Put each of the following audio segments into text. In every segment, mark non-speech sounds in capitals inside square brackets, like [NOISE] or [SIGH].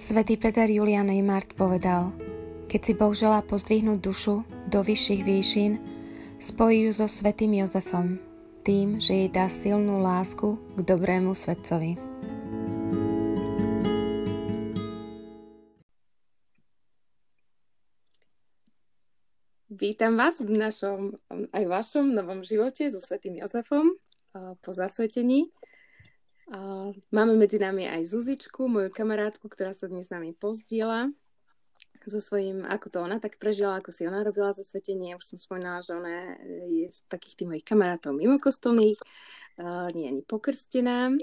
Svetý Peter Julian Neymart povedal, keď si Boh želá pozdvihnúť dušu do vyšších výšin, spojí ju so Svetým Jozefom, tým, že jej dá silnú lásku k dobrému svetcovi. Vítam vás v našom, aj vašom novom živote so Svetým Jozefom po zasvetení. Máme medzi nami aj Zuzičku, moju kamarátku, ktorá sa dnes s nami pozdiela so svojím, ako to ona tak prežila, ako si ona robila zasvetenie. Už som spomínala, že ona je z takých tých mojich kamarátov mimo kostolných, nie ani pokrstená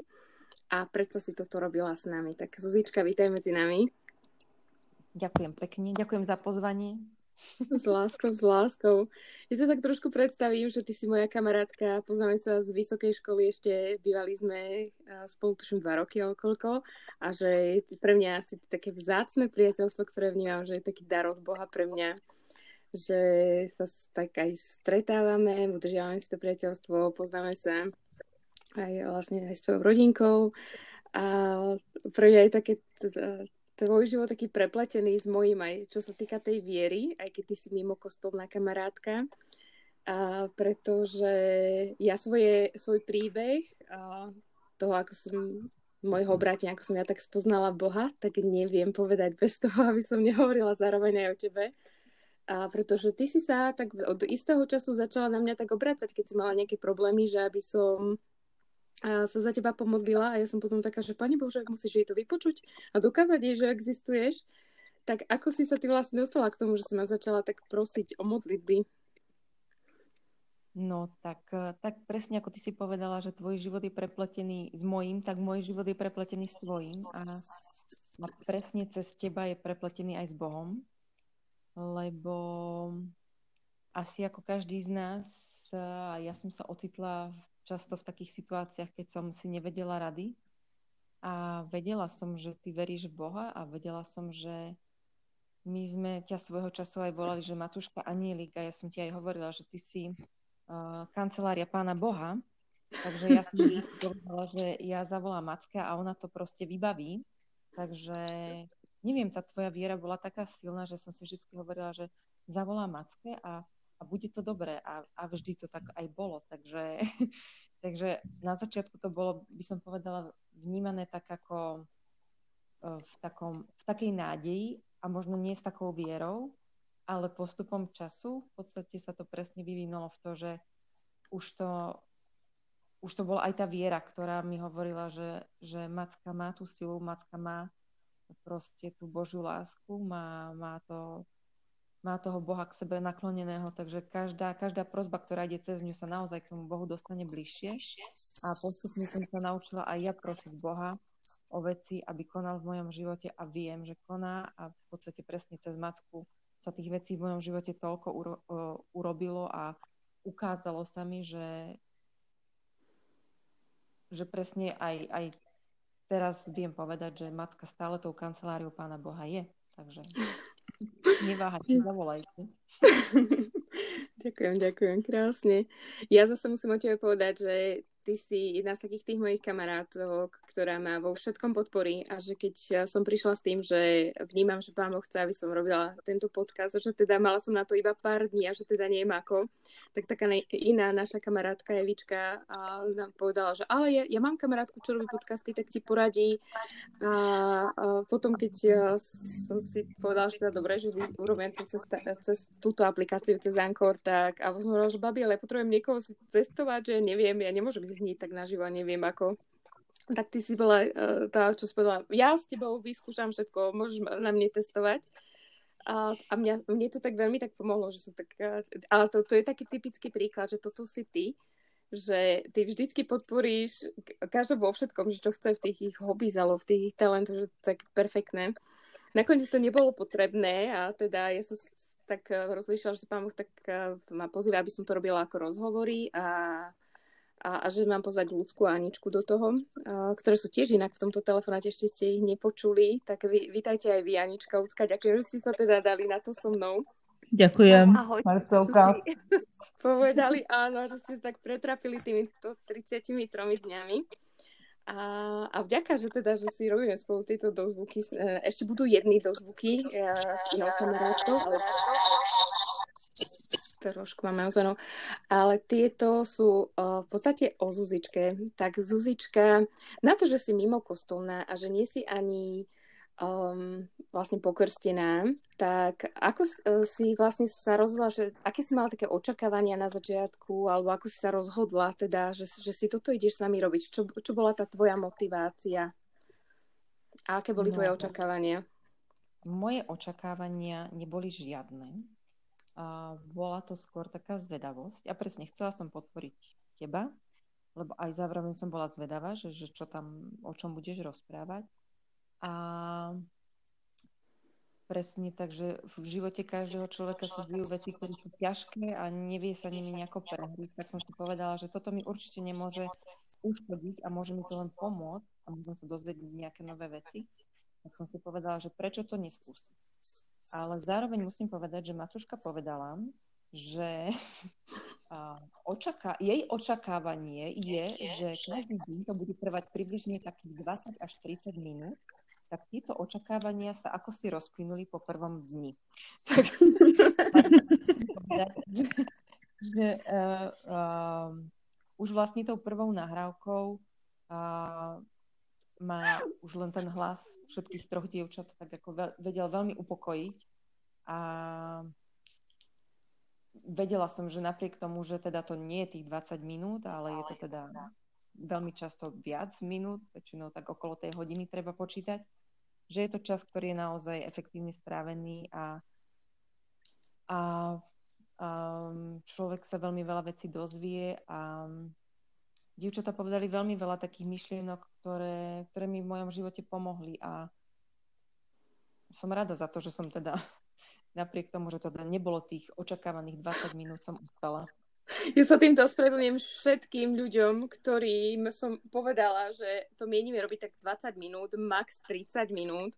a predsa si toto robila s nami. Tak Zuzička, vítaj medzi nami. Ďakujem pekne, ďakujem za pozvanie. S láskou, s láskou. Ja sa tak trošku predstavím, že ty si moja kamarátka, poznáme sa z vysokej školy, ešte bývali sme spolu tuším dva roky okolko. A že pre mňa asi také vzácne priateľstvo, ktoré vnímam, že je taký dar od Boha pre mňa, že sa tak aj stretávame, udržiavame si to priateľstvo, poznáme sa aj vlastne aj s tvojou rodinkou. A pre mňa je také tvoj život taký prepletený s mojím aj čo sa týka tej viery, aj keď ty si mimo kostolná kamarátka. A pretože ja svoje, svoj príbeh a toho, ako som môjho bratia, ako som ja tak spoznala Boha, tak neviem povedať bez toho, aby som nehovorila zároveň aj o tebe. A pretože ty si sa tak od istého času začala na mňa tak obracať, keď si mala nejaké problémy, že aby som sa za teba pomodlila a ja som potom taká, že Pane Bože, ak musíš jej to vypočuť a dokázať jej, že existuješ, tak ako si sa ty vlastne dostala k tomu, že si ma začala tak prosiť o modlitby? No, tak, e, tak presne ako ty si povedala, že tvoj život je prepletený s mojím, tak môj život je prepletený s tvojím a, presne cez teba je prepletený aj s Bohom, lebo asi ako každý z nás, e, ja som sa ocitla v často v takých situáciách, keď som si nevedela rady. A vedela som, že ty veríš v Boha a vedela som, že my sme ťa svojho času aj volali, že Matúška Anielik a ja som ti aj hovorila, že ty si uh, kancelária pána Boha. Takže ja som si [LAUGHS] povedala, že ja zavolám Macka a ona to proste vybaví. Takže neviem, tá tvoja viera bola taká silná, že som si vždy hovorila, že zavolám Macke a a bude to dobré a, a vždy to tak aj bolo. Takže, [LAUGHS] takže na začiatku to bolo, by som povedala, vnímané tak ako e, v, takom, v takej nádeji a možno nie s takou vierou, ale postupom času v podstate sa to presne vyvinulo v to, že už to, už to bola aj tá viera, ktorá mi hovorila, že, že Macka má tú silu, Macka má proste tú Božiu lásku, má, má to má toho Boha k sebe nakloneného, takže každá, každá prozba, ktorá ide cez ňu, sa naozaj k tomu Bohu dostane bližšie. A postupne som sa naučila aj ja prosiť Boha o veci, aby konal v mojom živote a viem, že koná a v podstate presne cez Macku sa tých vecí v mojom živote toľko uro, uh, urobilo a ukázalo sa mi, že, že presne aj, aj teraz viem povedať, že Macka stále tou kanceláriou Pána Boha je. Takže Neváhajte, zavolajte. [LAUGHS] ďakujem, ďakujem, krásne. Ja zase musím o tebe povedať, že ty si jedna z takých tých mojich kamarátov, ktorá ma vo všetkom podporí a že keď som prišla s tým, že vnímam, že pán chce, aby som robila tento podcast a že teda mala som na to iba pár dní a že teda neviem ako, tak taká iná naša kamarátka Evička a nám povedala, že ale ja, ja mám kamarátku, čo robí podcasty, tak ti poradí. A, a potom keď ja som si povedala, že teda dobre, že urobím to cez, cez túto aplikáciu, cez Anchor, tak a som povedala, že babi, ale potrebujem niekoho si testovať, že neviem, ja nemôžem byť hneď tak naživo, neviem ako. Tak ty si bola uh, tá, čo spovedala, ja s tebou vyskúšam všetko, môžeš na mne testovať. A, a mňa, mne to tak veľmi tak pomohlo, že sa tak, uh, ale to, to je taký typický príklad, že toto si ty, že ty vždycky podporíš každého vo všetkom, že čo chce v tých ich hobbies alebo v tých ich talentoch, že to je tak perfektné. Nakoniec to nebolo potrebné a teda ja som tak rozlišila, že pán Boh tak ma pozýva, aby som to robila ako rozhovory a a, a že mám pozvať ľudskú Aničku do toho, a, ktoré sú tiež inak v tomto telefonáte, ešte ste ich nepočuli, tak vy, vítajte aj vy, Anička, ľudská, ďakujem, že ste sa teda dali na to so mnou. Ďakujem, Ahoj, Marcovka. [LAUGHS] Povedali áno, že ste tak pretrapili tými 33 dňami. A, a vďaka, že teda, že si robíme spolu tieto dozvuky, e, ešte budú jedny dozvuky ja, s inou kamarátkou, ale trošku máme ozvanú, ale tieto sú uh, v podstate o Zuzičke. Tak Zuzička, na to, že si mimo kostolná a že nie si ani um, vlastne pokrstená, tak ako uh, si vlastne sa rozhodla, že aké si mala také očakávania na začiatku, alebo ako si sa rozhodla teda, že, že si toto ideš s nami robiť? Čo, čo bola tá tvoja motivácia? A aké boli no, tvoje očakávania? Moje očakávania neboli žiadne. Bola to skôr taká zvedavosť. A presne, chcela som podporiť teba, lebo aj zároveň som bola zvedavá, že, že čo tam, o čom budeš rozprávať. A presne tak, že v živote každého človeka sa dejú veci, ktoré sú ťažké a nevie sa nimi nejako prehriť. Tak som si povedala, že toto mi určite nemôže uškodiť a môže mi to len pomôcť a môžem sa dozvedieť nejaké nové veci. Tak som si povedala, že prečo to neskúsiť. Ale zároveň musím povedať, že Matuška povedala, že [LAUGHS] očaká, jej očakávanie je, že každý deň to bude trvať približne takých 20 až 30 minút, tak tieto očakávania sa ako si rozplynuli po prvom dni. Tak, [LAUGHS] že, že uh, uh, už vlastne tou prvou nahrávkou uh, ma už len ten hlas všetkých troch dievčat tak ako vedel veľmi upokojiť. A vedela som, že napriek tomu, že teda to nie je tých 20 minút, ale je to teda veľmi často viac minút, väčšinou tak okolo tej hodiny treba počítať, že je to čas, ktorý je naozaj efektívne strávený a, a, a človek sa veľmi veľa vecí dozvie a dievčatá povedali veľmi veľa takých myšlienok, ktoré, ktoré mi v mojom živote pomohli a som rada za to, že som teda [LAUGHS] napriek tomu, že to teda nebolo tých očakávaných 20 minút, som ustala. Ja sa týmto ospravedlňujem všetkým ľuďom, ktorým som povedala, že to mienime robiť tak 20 minút, max 30 minút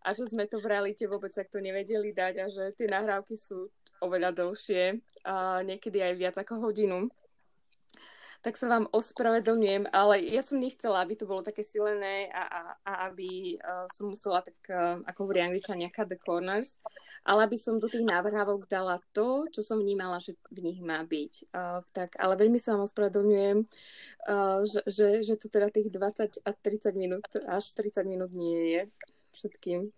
a že sme to v realite vôbec takto nevedeli dať a že tie nahrávky sú oveľa dlhšie a niekedy aj viac ako hodinu tak sa vám ospravedlňujem, ale ja som nechcela, aby to bolo také silené a, a, a aby uh, som musela tak, uh, ako hovorí angličania, cut the corners, ale aby som do tých návrhávok dala to, čo som vnímala, že v nich má byť. Uh, tak, ale veľmi sa vám ospravedlňujem, uh, že, že, že to teda tých 20 a 30 minút, až 30 minút nie je všetkým.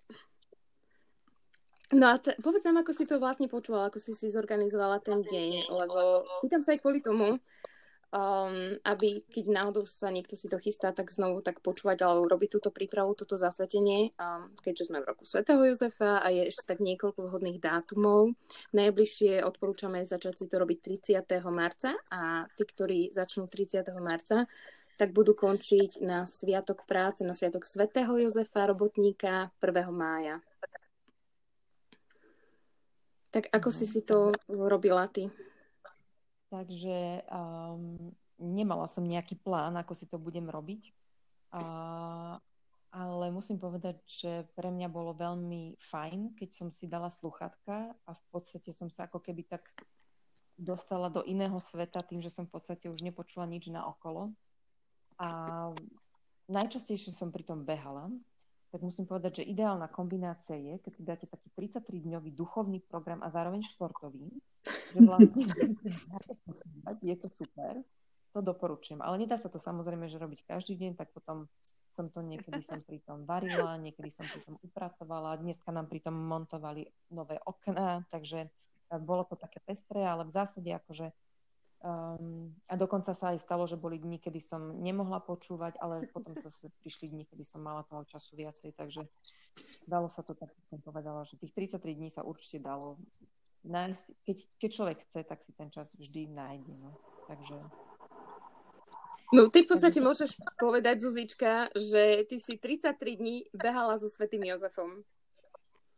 No a t- povedz nám, ako si to vlastne počula, ako si si zorganizovala ten deň, lebo pýtam sa aj kvôli tomu, um, aby keď náhodou sa niekto si to chystá, tak znovu tak počúvať alebo robiť túto prípravu, toto zasvetenie, um, keďže sme v roku svätého Jozefa a je ešte tak niekoľko vhodných dátumov. Najbližšie odporúčame začať si to robiť 30. marca a tí, ktorí začnú 30. marca, tak budú končiť na Sviatok práce, na Sviatok svätého Jozefa, robotníka 1. mája. Tak ako si si to robila ty? Takže um, nemala som nejaký plán, ako si to budem robiť. A, ale musím povedať, že pre mňa bolo veľmi fajn, keď som si dala sluchatka a v podstate som sa ako keby tak dostala do iného sveta tým, že som v podstate už nepočula nič na okolo. A najčastejšie som pri tom behala, tak musím povedať, že ideálna kombinácia je, keď si dáte taký 33-dňový duchovný program a zároveň športový, že [LAUGHS] vlastne [LAUGHS] je to super, to doporučujem. Ale nedá sa to samozrejme, že robiť každý deň, tak potom som to niekedy som pri tom varila, niekedy som pri tom upratovala, dneska nám pri tom montovali nové okná, takže bolo to také pestré, ale v zásade akože Um, a dokonca sa aj stalo, že boli dni, kedy som nemohla počúvať, ale potom sa prišli dni, kedy som mala toho času viacej, takže dalo sa to tak, som povedala, že tých 33 dní sa určite dalo nájsť. Keď, keď človek chce, tak si ten čas vždy nájde. No. Takže... No ty v podstate môžeš povedať, Zuzička, že ty si 33 dní behala so Svetým Jozefom.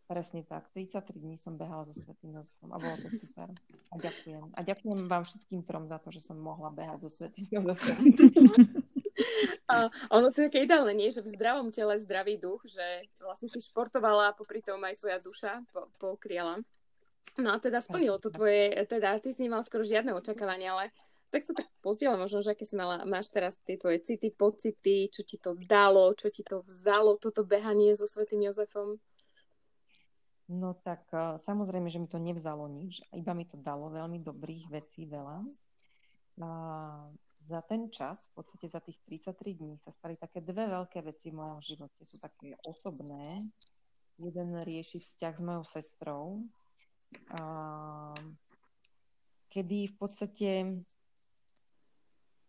Presne tak. 33 dní som behala so Svetým Jozefom a bolo to super. A ďakujem. A ďakujem vám všetkým trom za to, že som mohla behať so Svetým Jozefom. [LAUGHS] A ono to je také ideálne, nie? Že v zdravom tele zdravý duch, že vlastne si športovala a popri tom aj svoja duša po. No a teda splnilo to tvoje, teda ty si nemal skoro žiadne očakávania, ale tak sa tak pozdieľa možno, že aké si mala, máš teraz tie tvoje city, pocity, čo ti to dalo, čo ti to vzalo, toto behanie so Svetým Jozefom? No tak samozrejme, že mi to nevzalo nič, iba mi to dalo veľmi dobrých vecí veľa. A za ten čas, v podstate za tých 33 dní sa stali také dve veľké veci v mojom živote. Sú také osobné. Jeden rieši vzťah s mojou sestrou, a, kedy v podstate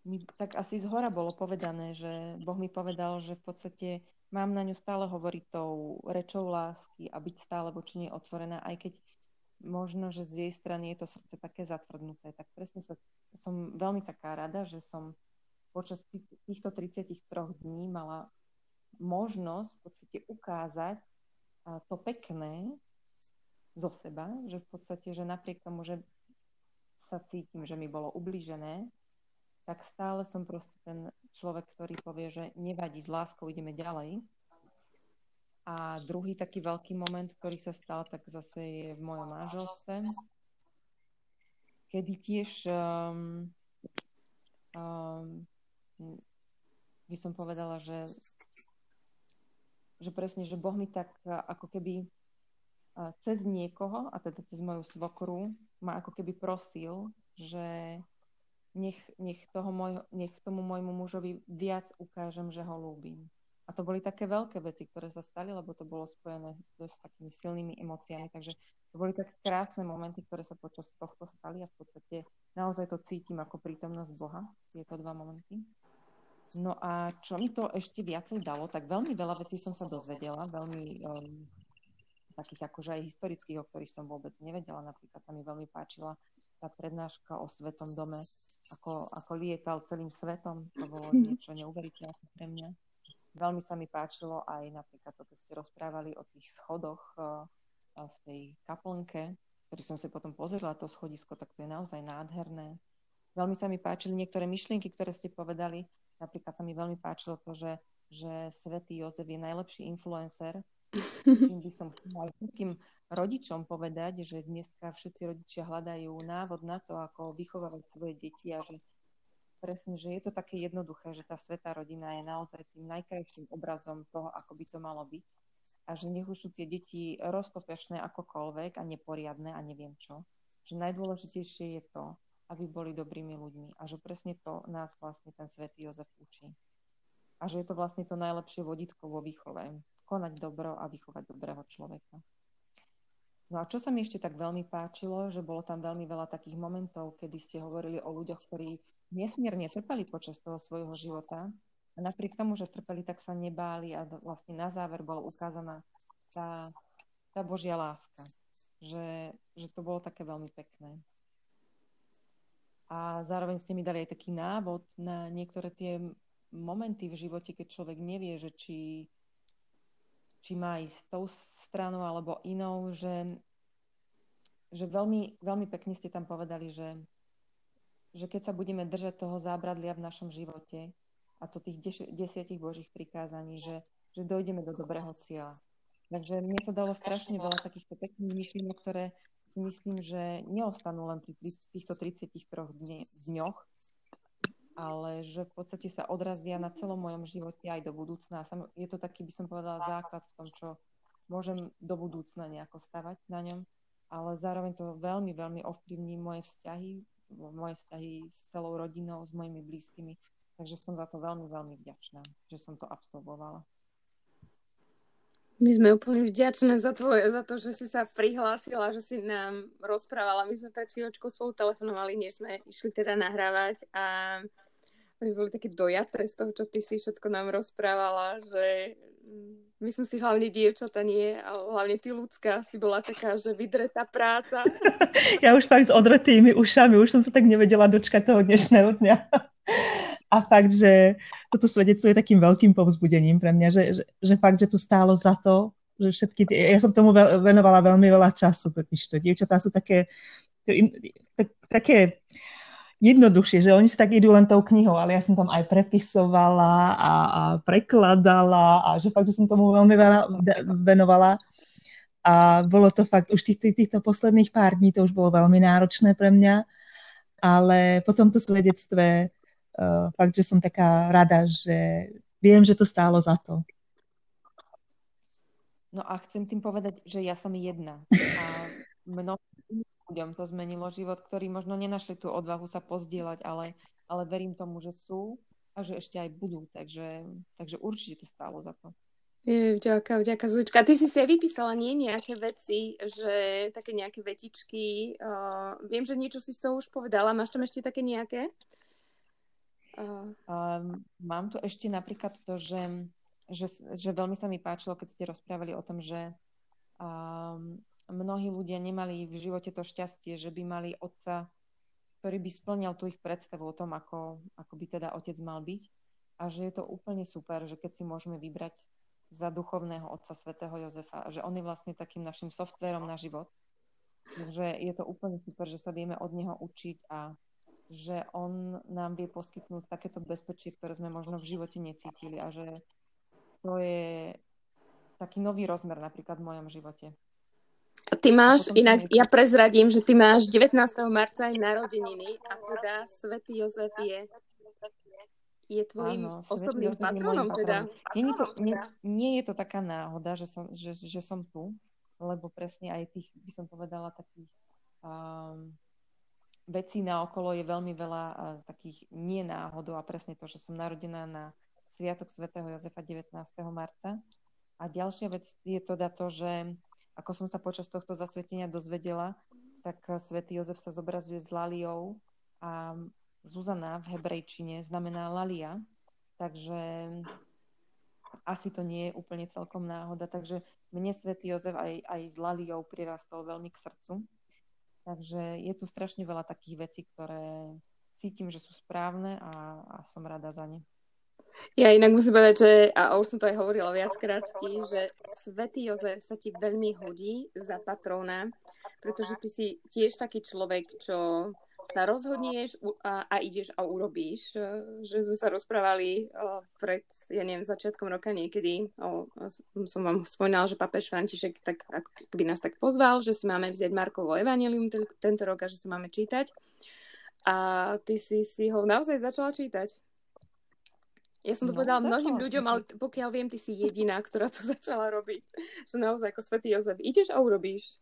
mi tak asi z hora bolo povedané, že Boh mi povedal, že v podstate mám na ňu stále hovoriť tou rečou lásky a byť stále voči nej otvorená, aj keď možno, že z jej strany je to srdce také zatvrdnuté. Tak presne sa, som veľmi taká rada, že som počas týchto 33 dní mala možnosť v podstate ukázať to pekné zo seba, že v podstate, že napriek tomu, že sa cítim, že mi bolo ubližené, tak stále som proste ten človek, ktorý povie, že nevadí, s láskou ideme ďalej. A druhý taký veľký moment, ktorý sa stal, tak zase je v mojom manželstve, kedy tiež um, um, by som povedala, že, že presne, že Boh mi tak ako keby cez niekoho, a teda cez moju svokru, ma ako keby prosil, že nech, nech, toho môj, nech tomu môjmu mužovi viac ukážem, že ho ľúbim. A to boli také veľké veci, ktoré sa stali, lebo to bolo spojené s, s takými silnými emóciami. Takže to boli také krásne momenty, ktoré sa počas tohto stali a v podstate naozaj to cítim ako prítomnosť Boha, tieto dva momenty. No a čo mi to ešte viacej dalo, tak veľmi veľa vecí som sa dozvedela, veľmi um, takých akože aj historických, o ktorých som vôbec nevedela. Napríklad sa mi veľmi páčila tá prednáška o Svetom dome, ako, ako lietal celým svetom. To bolo [LAUGHS] niečo neuveriteľné pre mňa. Veľmi sa mi páčilo aj napríklad to, keď ste rozprávali o tých schodoch uh, v tej kaplnke, ktorý som si potom pozrela, to schodisko, tak to je naozaj nádherné. Veľmi sa mi páčili niektoré myšlienky, ktoré ste povedali. Napríklad sa mi veľmi páčilo to, že, že svätý Jozef je najlepší influencer, tým by som chcela všetkým rodičom povedať, že dneska všetci rodičia hľadajú návod na to, ako vychovávať svoje deti a že presne, že je to také jednoduché, že tá svetá rodina je naozaj tým najkrajším obrazom toho, ako by to malo byť. A že nech už sú tie deti roztopešné akokoľvek a neporiadne a neviem čo. Že najdôležitejšie je to, aby boli dobrými ľuďmi. A že presne to nás vlastne ten svätý Jozef učí. A že je to vlastne to najlepšie vodítko vo výchove konať dobro a vychovať dobrého človeka. No a čo sa mi ešte tak veľmi páčilo, že bolo tam veľmi veľa takých momentov, kedy ste hovorili o ľuďoch, ktorí nesmierne trpeli počas toho svojho života a napriek tomu, že trpeli, tak sa nebáli a vlastne na záver bola ukázaná tá, tá Božia láska. Že, že to bolo také veľmi pekné. A zároveň ste mi dali aj taký návod na niektoré tie momenty v živote, keď človek nevie, že či či má ísť tou stranou alebo inou, že, že veľmi, veľmi pekne ste tam povedali, že, že keď sa budeme držať toho zábradlia v našom živote a to tých deš- desiatich božích prikázaní, že, že dojdeme do dobrého cieľa. Takže mne to dalo strašne veľa takýchto pekných myšlienok, ktoré si myslím, že neostanú len pri týchto 33 dňoch, ale že v podstate sa odrazia na celom mojom živote aj do budúcna. Je to taký, by som povedala, základ v tom, čo môžem do budúcna nejako stavať na ňom, ale zároveň to veľmi, veľmi ovplyvní moje vzťahy, moje vzťahy s celou rodinou, s mojimi blízkymi. Takže som za to veľmi, veľmi vďačná, že som to absolvovala. My sme úplne vďačné za, tvoje, za to, že si sa prihlásila, že si nám rozprávala. My sme pred chvíľočkou spolu telefonovali, než sme išli teda nahrávať a my sme boli také dojaté z toho, čo ty si všetko nám rozprávala, že mm, myslím si hlavne dievčata nie, ale hlavne ty ľudská si bola taká, že vydretá práca. [LAUGHS] Ja už fakt s odretými ušami, už som sa tak nevedela dočkať toho dnešného dňa. A fakt, že toto svedectvo je takým veľkým povzbudením pre mňa, že, že, že fakt, že to stálo za to, že všetky tie, ja som tomu venovala veľmi veľa času, totiž to. Dievčatá sú také, to im, tak, také jednoduchšie, že oni si tak idú len tou knihou, ale ja som tam aj prepisovala a, a prekladala a že fakt, že som tomu veľmi veľa venovala. A bolo to fakt, už tých, týchto posledných pár dní to už bolo veľmi náročné pre mňa, ale po tomto svedectve uh, fakt, že som taká rada, že viem, že to stálo za to. No a chcem tým povedať, že ja som jedna. A mnohým ľuďom to zmenilo život, ktorí možno nenašli tú odvahu sa pozdieľať, ale, ale verím tomu, že sú a že ešte aj budú. Takže, takže určite to stálo za to. Je, vďaka, vďaka Zučka. Ty si si aj vypísala nie nejaké veci, že také nejaké vetičky. Uh, viem, že niečo si z toho už povedala. Máš tam ešte také nejaké? Uh... Um, mám tu ešte napríklad to, že, že, že veľmi sa mi páčilo, keď ste rozprávali o tom, že um, mnohí ľudia nemali v živote to šťastie, že by mali otca, ktorý by splňal tú ich predstavu o tom, ako, ako by teda otec mal byť. A že je to úplne super, že keď si môžeme vybrať za duchovného otca svätého Jozefa, že on je vlastne takým našim softverom na život. Takže je to úplne super, že sa vieme od neho učiť a že on nám vie poskytnúť takéto bezpečie, ktoré sme možno v živote necítili a že to je taký nový rozmer napríklad v mojom živote. Ty máš, inak ja prezradím, že ty máš 19. marca aj narodeniny a teda svätý Jozef je je tvojim Áno, osobným patronom teda. Nie, to, nie, nie je to taká náhoda, že som, že, že som tu, lebo presne aj tých, by som povedala, takých um, vecí na okolo je veľmi veľa takých nie náhodou a presne to, že som narodená na Sviatok svätého Jozefa 19. marca. A ďalšia vec je teda to, že ako som sa počas tohto zasvetenia dozvedela, tak svätý Jozef sa zobrazuje s Laliou a Zuzana v hebrejčine znamená Lalia, takže asi to nie je úplne celkom náhoda. Takže mne svätý Jozef aj, aj s Laliou prirastol veľmi k srdcu. Takže je tu strašne veľa takých vecí, ktoré cítim, že sú správne a, a som rada za ne. Ja inak musím povedať, že, a už som to aj hovorila viackrát ti, že Svetý Jozef sa ti veľmi hodí za patróna, pretože ty si tiež taký človek, čo sa rozhodneš a, a ideš a urobíš. E, že sme sa rozprávali o, pred, ja neviem, začiatkom roka niekedy. O, som vám spomínala, že papež František tak, by nás tak pozval, že si máme vziať Markovo evanelium tento rok a že si máme čítať. A ty si si ho naozaj začala čítať. Ja som to no, povedala mnohým ľuďom, ale pokiaľ viem, ty si jediná, ktorá to [LAUGHS] začala robiť. Že naozaj ako Svetý Jozef, ideš a urobíš.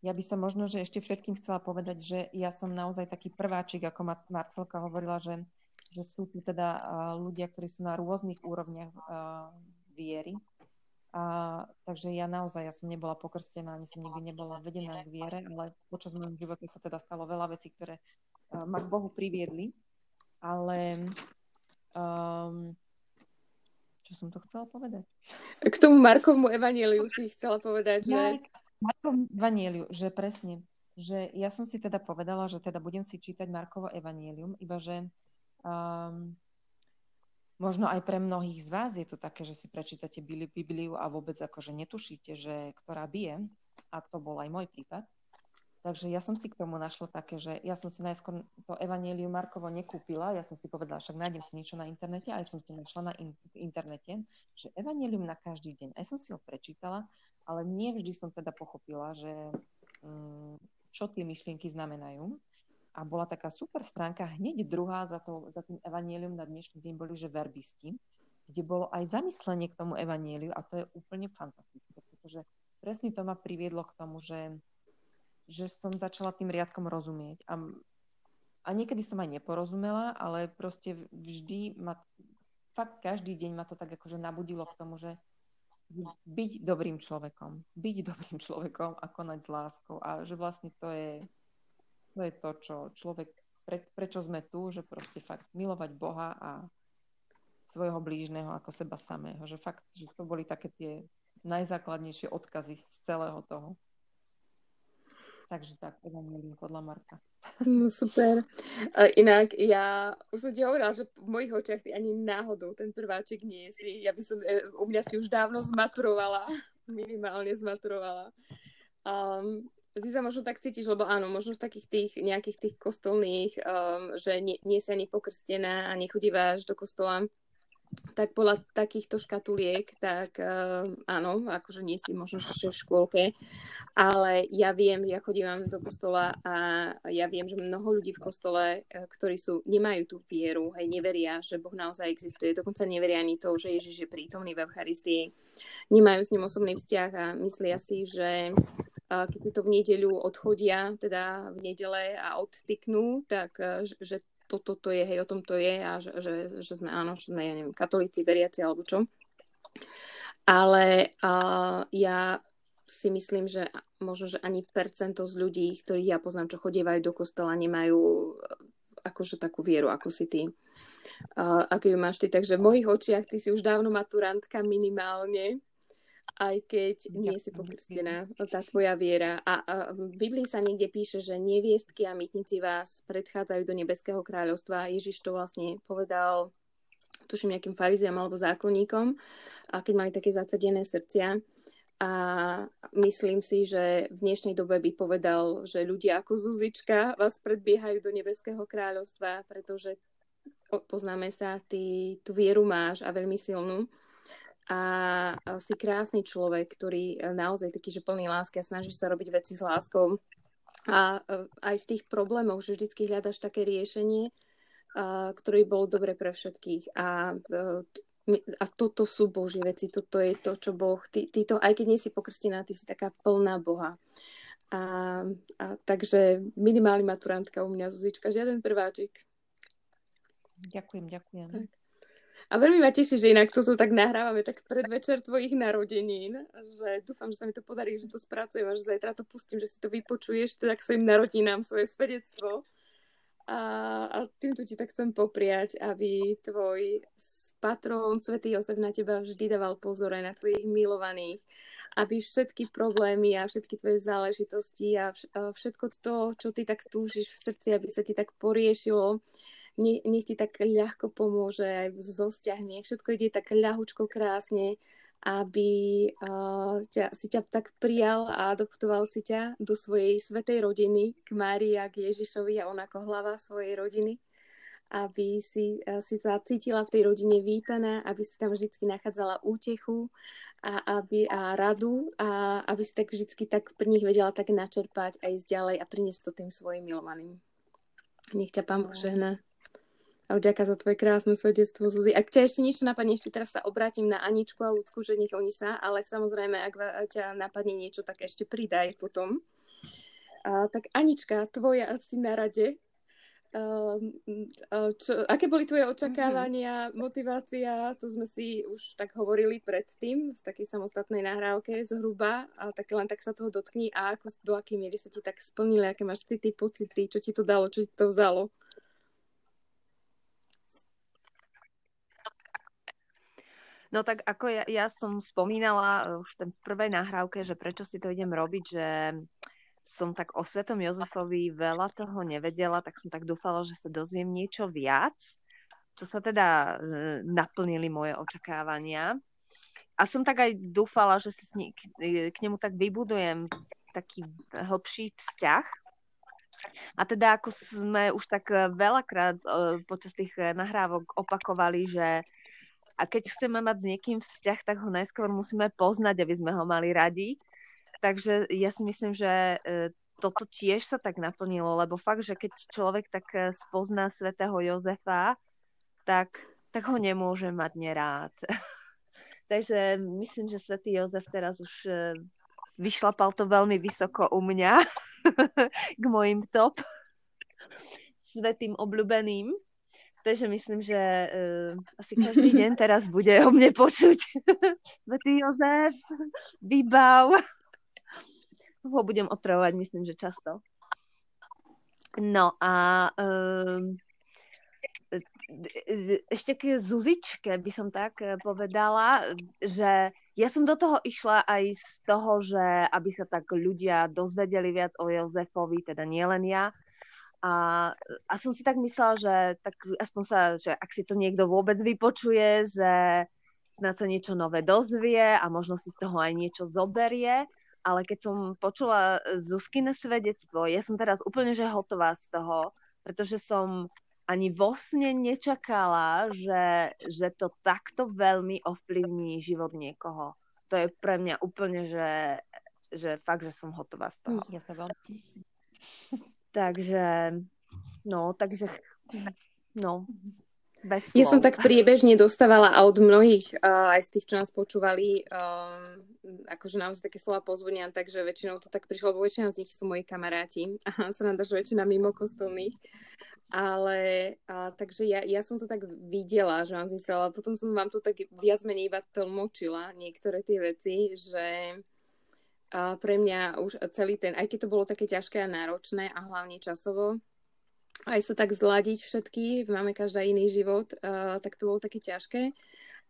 Ja by som možno, že ešte všetkým chcela povedať, že ja som naozaj taký prváčik, ako Marcelka hovorila, že, že sú tu teda ľudia, ktorí sú na rôznych úrovniach viery. A, takže ja naozaj, ja som nebola pokrstená, ani som nikdy nebola vedená k viere, ale počas môjho života sa teda stalo veľa vecí, ktoré ma k Bohu priviedli. Ale um, čo som to chcela povedať? K tomu Markovmu evaníliu si chcela povedať, že... Ja, Markovom Evanieliu, že presne, že ja som si teda povedala, že teda budem si čítať Markovo Evanielium, iba že um, možno aj pre mnohých z vás je to také, že si prečítate Bibliu a vôbec akože netušíte, že ktorá bije, a to bol aj môj prípad, Takže ja som si k tomu našla také, že ja som si najskôr to Evangelium Markovo nekúpila, ja som si povedala, však nájdem si niečo na internete, aj som si našla na in- internete, že Evangelium na každý deň. Aj som si ho prečítala, ale nie vždy som teda pochopila, že um, čo tie myšlienky znamenajú. A bola taká super stránka, hneď druhá za, to, za tým Evangelium na dnešný deň boli, že verbisti, kde bolo aj zamyslenie k tomu Evangeliu a to je úplne fantastické, pretože presne to ma priviedlo k tomu, že že som začala tým riadkom rozumieť. A, a niekedy som aj neporozumela, ale proste vždy ma, fakt každý deň ma to tak akože nabudilo k tomu, že byť dobrým človekom, byť [LAUGHS] dobrým človekom a konať s láskou a že vlastne to je to, je to čo človek, pre, prečo sme tu, že proste fakt milovať Boha a svojho blížneho ako seba samého, že fakt, že to boli také tie najzákladnejšie odkazy z celého toho. Takže tak, evanelium podľa Marka. No super. Inak ja už som ti hovorila, že v mojich očiach ty ani náhodou ten prváček nie si. Ja by som, e, u mňa si už dávno zmaturovala. [LAUGHS] Minimálne zmaturovala. Um, ty sa možno tak cítiš, lebo áno, možno v takých tých nejakých tých kostolných, um, že nie, nie si ani pokrstená a nechodívaš do kostola tak podľa takýchto škatuliek, tak uh, áno, akože nie si možno v škôlke, ale ja viem, ja chodím do kostola a ja viem, že mnoho ľudí v kostole, uh, ktorí sú, nemajú tú vieru, hej, neveria, že Boh naozaj existuje, dokonca neveria ani to, že Ježiš je prítomný v Eucharistii, nemajú s ním osobný vzťah a myslia si, že uh, keď si to v nedeľu odchodia, teda v nedele a odtyknú, tak uh, že toto to je, hej, o tom to je a že, že, že sme, áno, že sme, ja neviem, katolíci, veriaci alebo čo. Ale uh, ja si myslím, že možno, že ani percento z ľudí, ktorých ja poznám, čo chodievajú do kostola, nemajú akože takú vieru, ako si ty. Uh, ako ju máš ty. Takže v mojich očiach ty si už dávno maturantka minimálne aj keď nie si pokrstená, tá tvoja viera. A, a v Biblii sa niekde píše, že neviestky a mytnici vás predchádzajú do nebeského kráľovstva. Ježiš to vlastne povedal, tuším, nejakým fariziam alebo zákonníkom, a keď mali také zatvedené srdcia. A myslím si, že v dnešnej dobe by povedal, že ľudia ako Zuzička vás predbiehajú do nebeského kráľovstva, pretože poznáme sa, ty tú vieru máš a veľmi silnú a si krásny človek, ktorý e, naozaj taký, že plný lásky a snaží sa robiť veci s láskou. A e, aj v tých problémoch, že vždycky hľadaš také riešenie, ktoré bolo dobre pre všetkých. A, e, a toto sú Božie veci, toto je to, čo Boh, ty, ty to, aj keď nie si pokrstená, ty si taká plná Boha. A, a takže minimálny maturantka u mňa, Zuzička, žiaden prváčik. Ďakujem, ďakujem. Tak. A veľmi ma teší, že inak toto tak nahrávame tak predvečer tvojich narodenín, že dúfam, že sa mi to podarí, že to spracujem a že zajtra to pustím, že si to vypočuješ teda k svojim narodinám, svoje svedectvo. A, a týmto ti tak chcem popriať, aby tvoj patrón, svätý Jozef, na teba vždy dával pozor aj na tvojich milovaných, aby všetky problémy a všetky tvoje záležitosti a všetko to, čo ty tak túžiš v srdci, aby sa ti tak poriešilo, nech ti tak ľahko pomôže aj so vzťahmi, všetko ide tak ľahučko krásne, aby uh, ťa, si ťa tak prijal a adoptoval si ťa do svojej svetej rodiny, k Márii a k Ježišovi a on ako hlava svojej rodiny aby si, si sa cítila v tej rodine vítaná, aby si tam vždy nachádzala útechu a, aby, a radu a aby si tak vždy tak pri nich vedela tak načerpať a ísť ďalej a priniesť to tým svojim milovaným. Nech ťa pán Boh žehná. A vďaka za tvoje krásne svedectvo, Zuzi. Ak ťa ešte niečo napadne, ešte teraz sa obrátim na Aničku a Ľudsku, že nech oni sa, ale samozrejme, ak ťa napadne niečo, tak ešte pridaj potom. A, tak Anička, tvoja asi na rade. A, a, čo, aké boli tvoje očakávania, mm-hmm. motivácia? Tu sme si už tak hovorili predtým, v takej samostatnej nahrávke zhruba, a tak len tak sa toho dotkni a ako, do akej miery sa ti tak splnili, aké máš city, pocity, čo ti to dalo, čo ti to vzalo? No tak ako ja, ja som spomínala eh, už v prvej nahrávke, že prečo si to idem robiť, že som tak o Svetom Jozefovi veľa toho nevedela, tak som tak dúfala, že sa dozviem niečo viac, čo sa teda eh, naplnili moje očakávania. A som tak aj dúfala, že si k nemu tak vybudujem taký hĺbší vzťah. A teda ako sme už tak eh, veľakrát počas tých nahrávok opakovali, že a keď chceme mať s niekým vzťah, tak ho najskôr musíme poznať, aby sme ho mali radi. Takže ja si myslím, že e, toto tiež sa tak naplnilo, lebo fakt, že keď človek tak e, spozná svätého Jozefa, tak, tak ho nemôže mať nerád. [LAUGHS] Takže myslím, že svätý Jozef teraz už e, vyšlapal to veľmi vysoko u mňa [LAUGHS] k mojim top [LAUGHS] svetým obľúbeným. Takže myslím, že uh, asi každý deň teraz bude o mne počuť. Svetý Jozef, vybav. Ho budem otravovať, myslím, že často. No a um, ešte k Zuzičke by som tak eh, povedala, že ja som do toho išla aj z toho, že aby sa tak ľudia dozvedeli viac o Jozefovi, teda nielen ja, a, a som si tak myslela, že tak aspoň sa, že ak si to niekto vôbec vypočuje, že snad sa niečo nové dozvie a možno si z toho aj niečo zoberie. Ale keď som počula Zuzkine svedectvo, ja som teraz úplne že hotová z toho, pretože som ani vo sne nečakala, že, že to takto veľmi ovplyvní život niekoho. To je pre mňa úplne, že, že fakt, že som hotová z toho. Ja sa veľmi... takže, no, takže, no, bez slov. Ja som tak priebežne dostávala od mnohých, aj z tých, čo nás počúvali, um, akože naozaj také slova pozvonia, takže väčšinou to tak prišlo, lebo väčšina z nich sú moji kamaráti [LAUGHS] a sa nám že väčšina mimo kostolných. Ale a, takže ja, ja som to tak videla, že mám zmysel, ale potom som vám to tak viac menej iba tlmočila, niektoré tie veci, že a pre mňa už celý ten, aj keď to bolo také ťažké a náročné a hlavne časovo, aj sa tak zladiť všetky, máme každá iný život, uh, tak to bolo také ťažké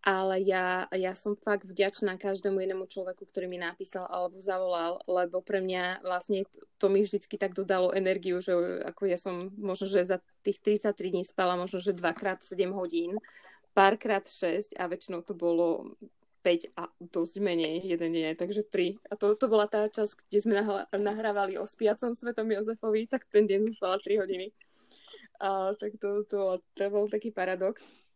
ale ja, ja som fakt vďačná každému jednému človeku, ktorý mi napísal alebo zavolal, lebo pre mňa vlastne to, to mi vždycky tak dodalo energiu, že ako ja som možno, že za tých 33 dní spala možno, že dvakrát 7 hodín, párkrát 6 a väčšinou to bolo 5 a dosť menej, jeden deň, takže 3. A to, to bola tá časť, kde sme nahrávali o spiacom svetom Jozefovi, tak ten deň spala 3 hodiny. A, tak to, to, to bol taký paradox.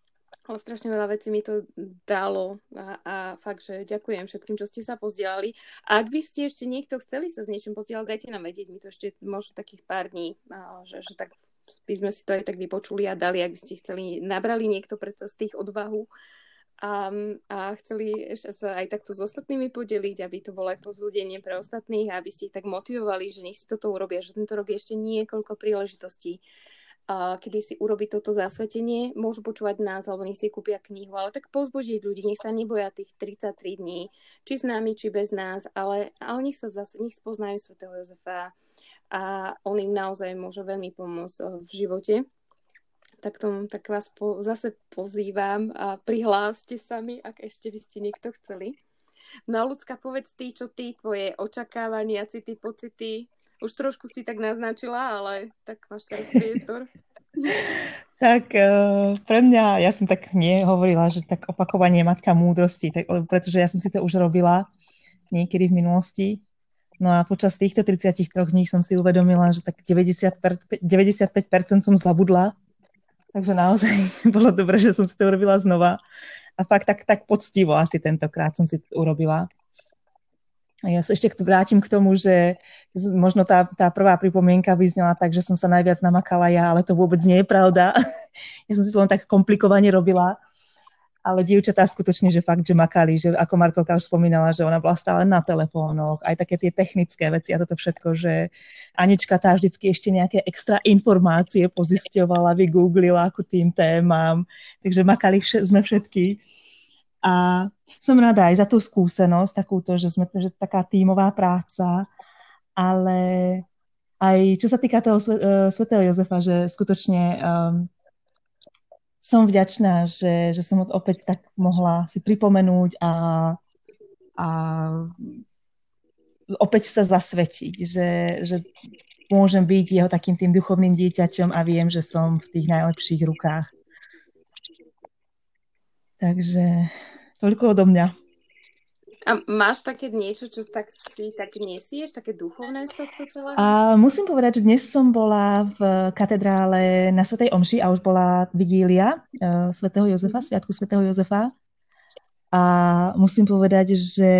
Ale strašne veľa vecí mi to dalo a, a fakt, že ďakujem všetkým, čo ste sa pozdielali. A ak by ste ešte niekto chceli sa s niečím pozdieľať, dajte nám vedieť, mi to ešte možno takých pár dní, a, že, že tak by sme si to aj tak vypočuli a dali, ak by ste chceli, nabrali niekto predsa z tých odvahu a, a chceli sa aj takto s ostatnými podeliť, aby to bolo aj povzbudenie pre ostatných a aby ste ich tak motivovali, že nech si toto urobia, že tento rok je ešte niekoľko príležitostí kedy si urobiť toto zasvetenie, môžu počúvať nás, alebo nech si kúpia knihu, ale tak pozbudiť ľudí, nech sa neboja tých 33 dní, či s nami, či bez nás, ale, ale nech sa zase, nech spoznajú svätého Jozefa a on im naozaj môže veľmi pomôcť eh, v živote. Tak, tom, tak vás po, zase pozývam a prihláste sa mi, ak ešte by ste niekto chceli. No ľudská, povedz ty, čo ty, tvoje očakávania, city, pocity, už trošku si tak naznačila, ale tak máš teraz [LAUGHS] priestor. tak uh, pre mňa, ja som tak nie hovorila, že tak opakovanie matka múdrosti, tak, pretože ja som si to už robila niekedy v minulosti. No a počas týchto 33 dní som si uvedomila, že tak 90, 95% som zabudla. Takže naozaj [LAUGHS] bolo dobré, že som si to urobila znova. A fakt tak, tak poctivo asi tentokrát som si to urobila. Ja sa ešte vrátim k tomu, že možno tá, tá prvá pripomienka vyznela tak, že som sa najviac namakala ja, ale to vôbec nie je pravda. [LAUGHS] Ja som si to len tak komplikovane robila. Ale dievčatá skutočne, že fakt, že makali, že ako Marcelka už spomínala, že ona bola stále na telefónoch, aj také tie technické veci a toto všetko, že Anička tá vždycky ešte nejaké extra informácie pozisťovala, vygooglila ako tým témam, takže makali vše, sme všetky. A som rada aj za tú skúsenosť, takúto, že sme že taká tímová práca, ale aj čo sa týka toho svätého Jozefa, že skutočne um, som vďačná, že, že som opäť tak mohla si pripomenúť a, a opäť sa zasvetiť, že, že môžem byť jeho takým tým duchovným dieťaťom a viem, že som v tých najlepších rukách. Takže Toľko odo mňa. A máš také niečo, čo tak si tak nesieš, také duchovné z tohto celého? A musím povedať, že dnes som bola v katedrále na Svetej Omši a už bola vigília uh, Svetého Jozefa, mhm. Sviatku Svetého Jozefa. A musím povedať, že,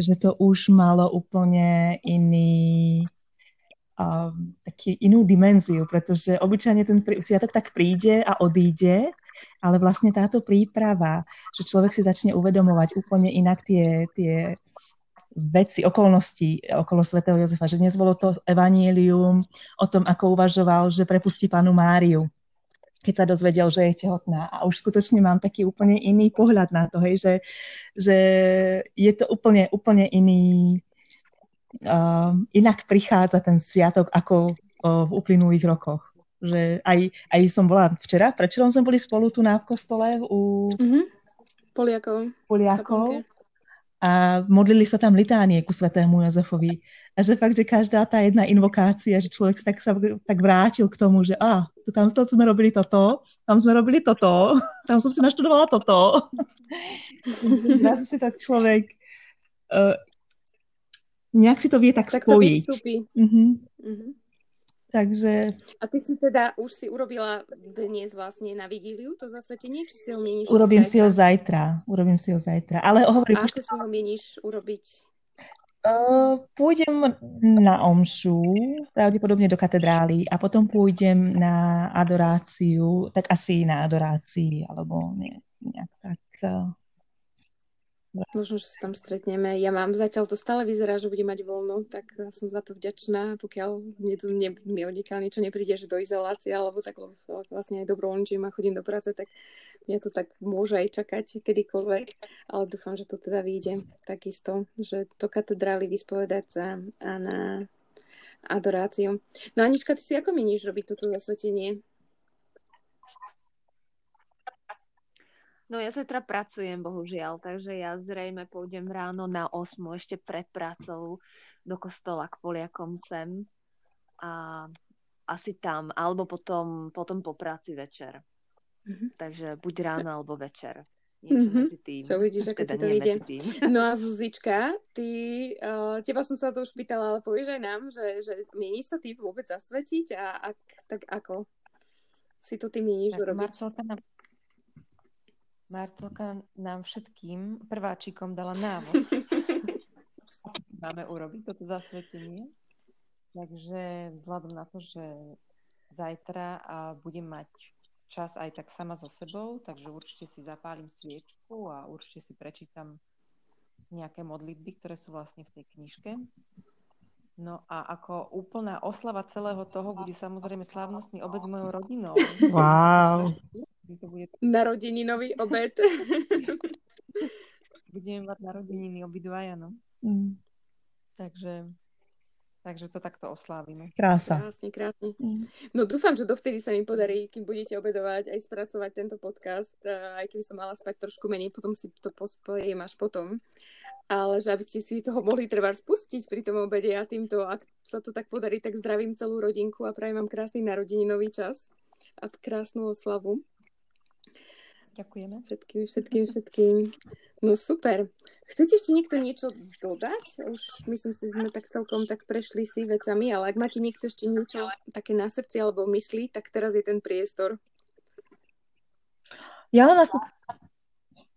že to už malo úplne iný, uh, taký inú dimenziu, pretože obyčajne ten sviatok tak príde a odíde ale vlastne táto príprava, že človek si začne uvedomovať úplne inak tie, tie veci, okolnosti okolo svätého Jozefa, že dnes bolo to evanílium o tom, ako uvažoval, že prepustí panu Máriu, keď sa dozvedel, že je tehotná. A už skutočne mám taký úplne iný pohľad na to, hej, že, že je to úplne, úplne iný, uh, inak prichádza ten sviatok ako uh, v uplynulých rokoch že aj, aj som bola včera, predčerom sme boli spolu tu na kostole u mm-hmm. Poliakov. Poliakov. A modlili sa tam litánie ku svetému Jozefovi. A že fakt, že každá tá jedna invokácia, že človek tak sa tak vrátil k tomu, že a, to tam to sme robili toto, tam sme robili toto, tam som si naštudovala toto. [LAUGHS] Zrazu si tak človek uh, nejak si to vie tak, tak spojiť. To mm-hmm. Mm-hmm. Takže... A ty si teda už si urobila dnes vlastne na vigíliu to zasvetenie, či si ho mieníš Urobím zajtra? si ho zajtra. Urobím si ho zajtra. Ale hovorím... A ako si ho mieníš urobiť? Uh, pôjdem na omšu, pravdepodobne do katedrály a potom pôjdem na adoráciu, tak asi na adorácii, alebo nie, nejak tak. Uh, Možno, že sa tam stretneme. Ja mám zatiaľ to stále vyzerá, že budem mať voľno, tak som za to vďačná, pokiaľ mne ne, mi odniekaľ niečo nepríde, že do izolácie, alebo tak vlastne aj dobrovoľničím a chodím do práce, tak mňa to tak môže aj čakať kedykoľvek, ale dúfam, že to teda vyjde takisto, že to katedrály vyspovedať sa a na adoráciu. No Anička, ty si ako miníš robiť toto zasvetenie? No ja zajtra pracujem, bohužiaľ, takže ja zrejme pôjdem ráno na 8 ešte pred prácou do kostola k Poliakom sem a asi tam, alebo potom, potom po práci večer. Mm-hmm. Takže buď ráno alebo večer. Niečo mm-hmm. medzi tým. Čo vidíš, ako teda ti to vyjde. No a Zuzička, ty, uh, teba som sa to už pýtala, ale povieš aj nám, že, že mieníš sa ty vôbec zasvetiť a ak, tak ako si to ty mieníš urobiť? Marcelka nám Marcelka nám všetkým prváčikom dala návod. [LAUGHS] Máme urobiť toto zasvetenie. Takže vzhľadom na to, že zajtra a budem mať čas aj tak sama so sebou, takže určite si zapálim sviečku a určite si prečítam nejaké modlitby, ktoré sú vlastne v tej knižke. No a ako úplná oslava celého toho bude samozrejme slávnostný obec s mojou rodinou. Wow. To bude... Narodeninový obed. [LAUGHS] Budeme mať narodeniny obidvaja, no. Mm. Takže, takže to takto oslávime. Krása. Krásne, krásne. Mm. No dúfam, že dovtedy sa mi podarí, kým budete obedovať, aj spracovať tento podcast, aj keby som mala spať trošku menej, potom si to pospojím až potom. Ale že aby ste si toho mohli treba spustiť pri tom obede a týmto, ak sa to tak podarí, tak zdravím celú rodinku a prajem vám krásny narodeninový čas a krásnu oslavu. Ďakujeme. Všetkým, všetkým, všetkým. No super. Chcete ešte niekto niečo dodať? Už myslím si, sme tak celkom tak prešli si vecami, ale ak máte niekto ešte niečo také na srdci alebo myslí, tak teraz je ten priestor. Ja len asi...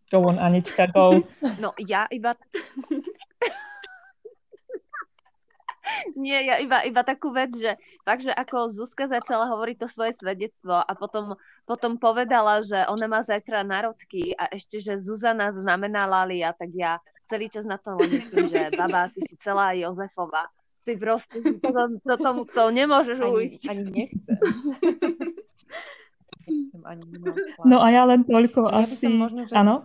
Go on, Anička, go. No ja iba... [LAUGHS] [LAUGHS] Nie, ja iba, iba takú vec, že fakt, že ako Zuzka začala hovoriť to svoje svedectvo a potom, potom povedala, že ona má zajtra narodky a ešte, že Zuzana znamená Lalia, tak ja celý čas na to myslím, že baba, ty si celá Jozefova. Ty proste to, to, to, to nemôžeš ani, ujsť. Ani nechcem. [LAUGHS] ani no a ja len toľko ja asi... Možno, že... Áno?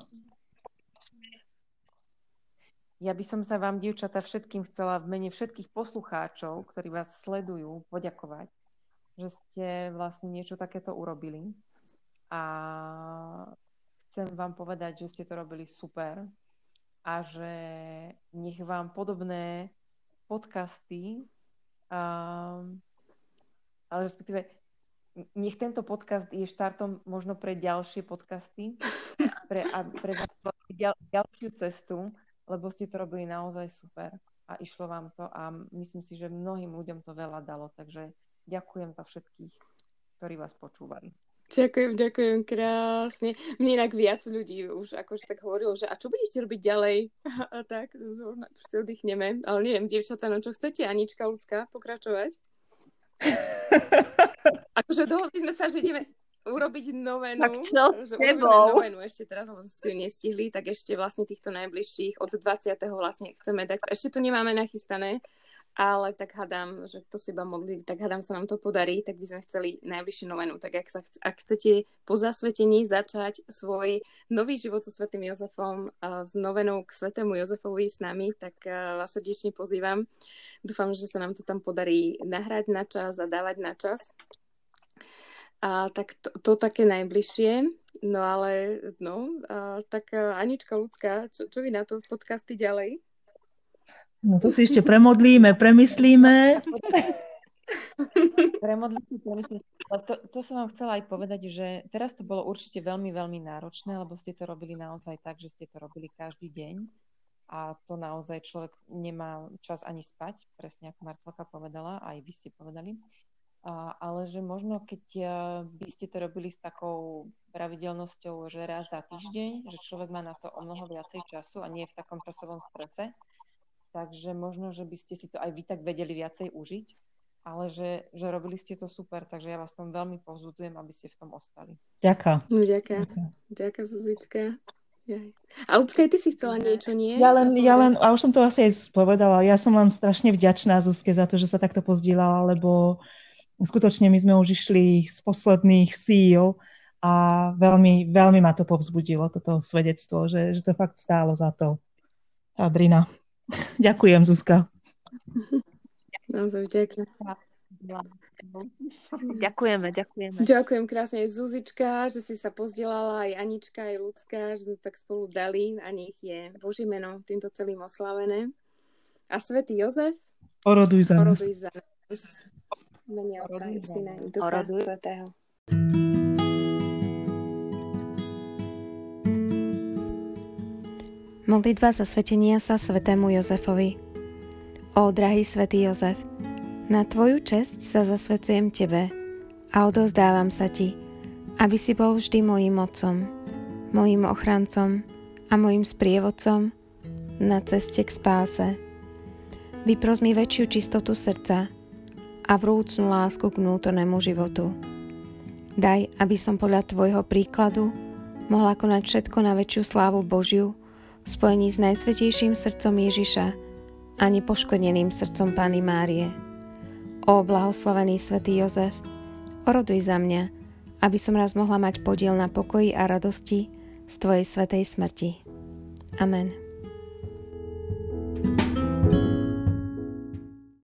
Ja by som sa vám, dievčata, všetkým chcela v mene všetkých poslucháčov, ktorí vás sledujú, poďakovať, že ste vlastne niečo takéto urobili. A chcem vám povedať, že ste to robili super a že nech vám podobné podcasty, um, ale respektíve nech tento podcast je štartom možno pre ďalšie podcasty, pre, a pre ďal, ďalšiu cestu, lebo ste to robili naozaj super a išlo vám to a myslím si, že mnohým ľuďom to veľa dalo, takže ďakujem za všetkých, ktorí vás počúvali. Ďakujem, ďakujem krásne. Mne inak viac ľudí už akože tak hovorilo, že a čo budete robiť ďalej? A, [LAUGHS] a tak, už si oddychneme. Ale neviem, dievčatá, no čo chcete, Anička ľudská, pokračovať? [LAUGHS] akože dohodli sme sa, že ideme urobiť novenu. Tak čo s tebou? novenu ešte teraz, lebo si ju nestihli, tak ešte vlastne týchto najbližších od 20. vlastne chceme dať. Ešte to nemáme nachystané, ale tak hadám, že to si iba modlí, tak hadám sa nám to podarí, tak by sme chceli najbližšiu novenu. Tak ak, sa, ak chcete po zasvetení začať svoj nový život so Svetým Jozefom a s novenou k Svetému Jozefovi s nami, tak vás srdečne pozývam. Dúfam, že sa nám to tam podarí nahrať na čas a dávať na čas. A tak to, to také najbližšie. No ale, no, a, tak Anička ľudská, čo, čo vy na to podcasty ďalej? No to si ešte premodlíme, premyslíme. [LAUGHS] Premodlíme, premyslíme. To, to som vám chcela aj povedať, že teraz to bolo určite veľmi, veľmi náročné, lebo ste to robili naozaj tak, že ste to robili každý deň a to naozaj človek nemá čas ani spať, presne ako Marcelka povedala, aj vy ste povedali. A, ale že možno keď by ste to robili s takou pravidelnosťou, že raz za týždeň, že človek má na to o mnoho viacej času a nie je v takom časovom strese, takže možno, že by ste si to aj vy tak vedeli viacej užiť, ale že, že robili ste to super, takže ja vás tom veľmi povzudzujem, aby ste v tom ostali. Ďakujem. No, ďakujem. Ďakujem, Zuzička. A Lucka, ty si chcela niečo, nie? Ja len, ja len, a už som to asi aj povedala, ja som len strašne vďačná Zuzke za to, že sa takto pozdieľala, lebo skutočne my sme už išli z posledných síl a veľmi, veľmi ma to povzbudilo, toto svedectvo, že, že to fakt stálo za to. Adrina. [LAUGHS] Ďakujem, Zuzka. Naozaj ďakujem. Ďakujeme, ďakujeme. Ďakujem krásne aj Zuzička, že si sa pozdielala, aj Anička, aj Lucka, že sme tak spolu dali a nech je Boží meno týmto celým oslavené. A svätý Jozef, oroduj za nás. Oroduj za nás. Mene Otca i Syna i Ducha Svetého. Modlitba za svetenia sa svetému Jozefovi. Ó, drahý svätý Jozef, na Tvoju česť sa zasvecujem Tebe a odozdávam sa Ti, aby si bol vždy mojim otcom, mojim ochrancom a mojim sprievodcom na ceste k spáse. Vypros mi väčšiu čistotu srdca a vrúcnú lásku k vnútornému životu. Daj, aby som podľa Tvojho príkladu mohla konať všetko na väčšiu slávu Božiu v spojení s najsvetejším srdcom Ježiša a nepoškodeným srdcom Pány Márie. Ó blahoslavený svätý Jozef, oroduj za mňa, aby som raz mohla mať podiel na pokoji a radosti z Tvojej svetej smrti. Amen.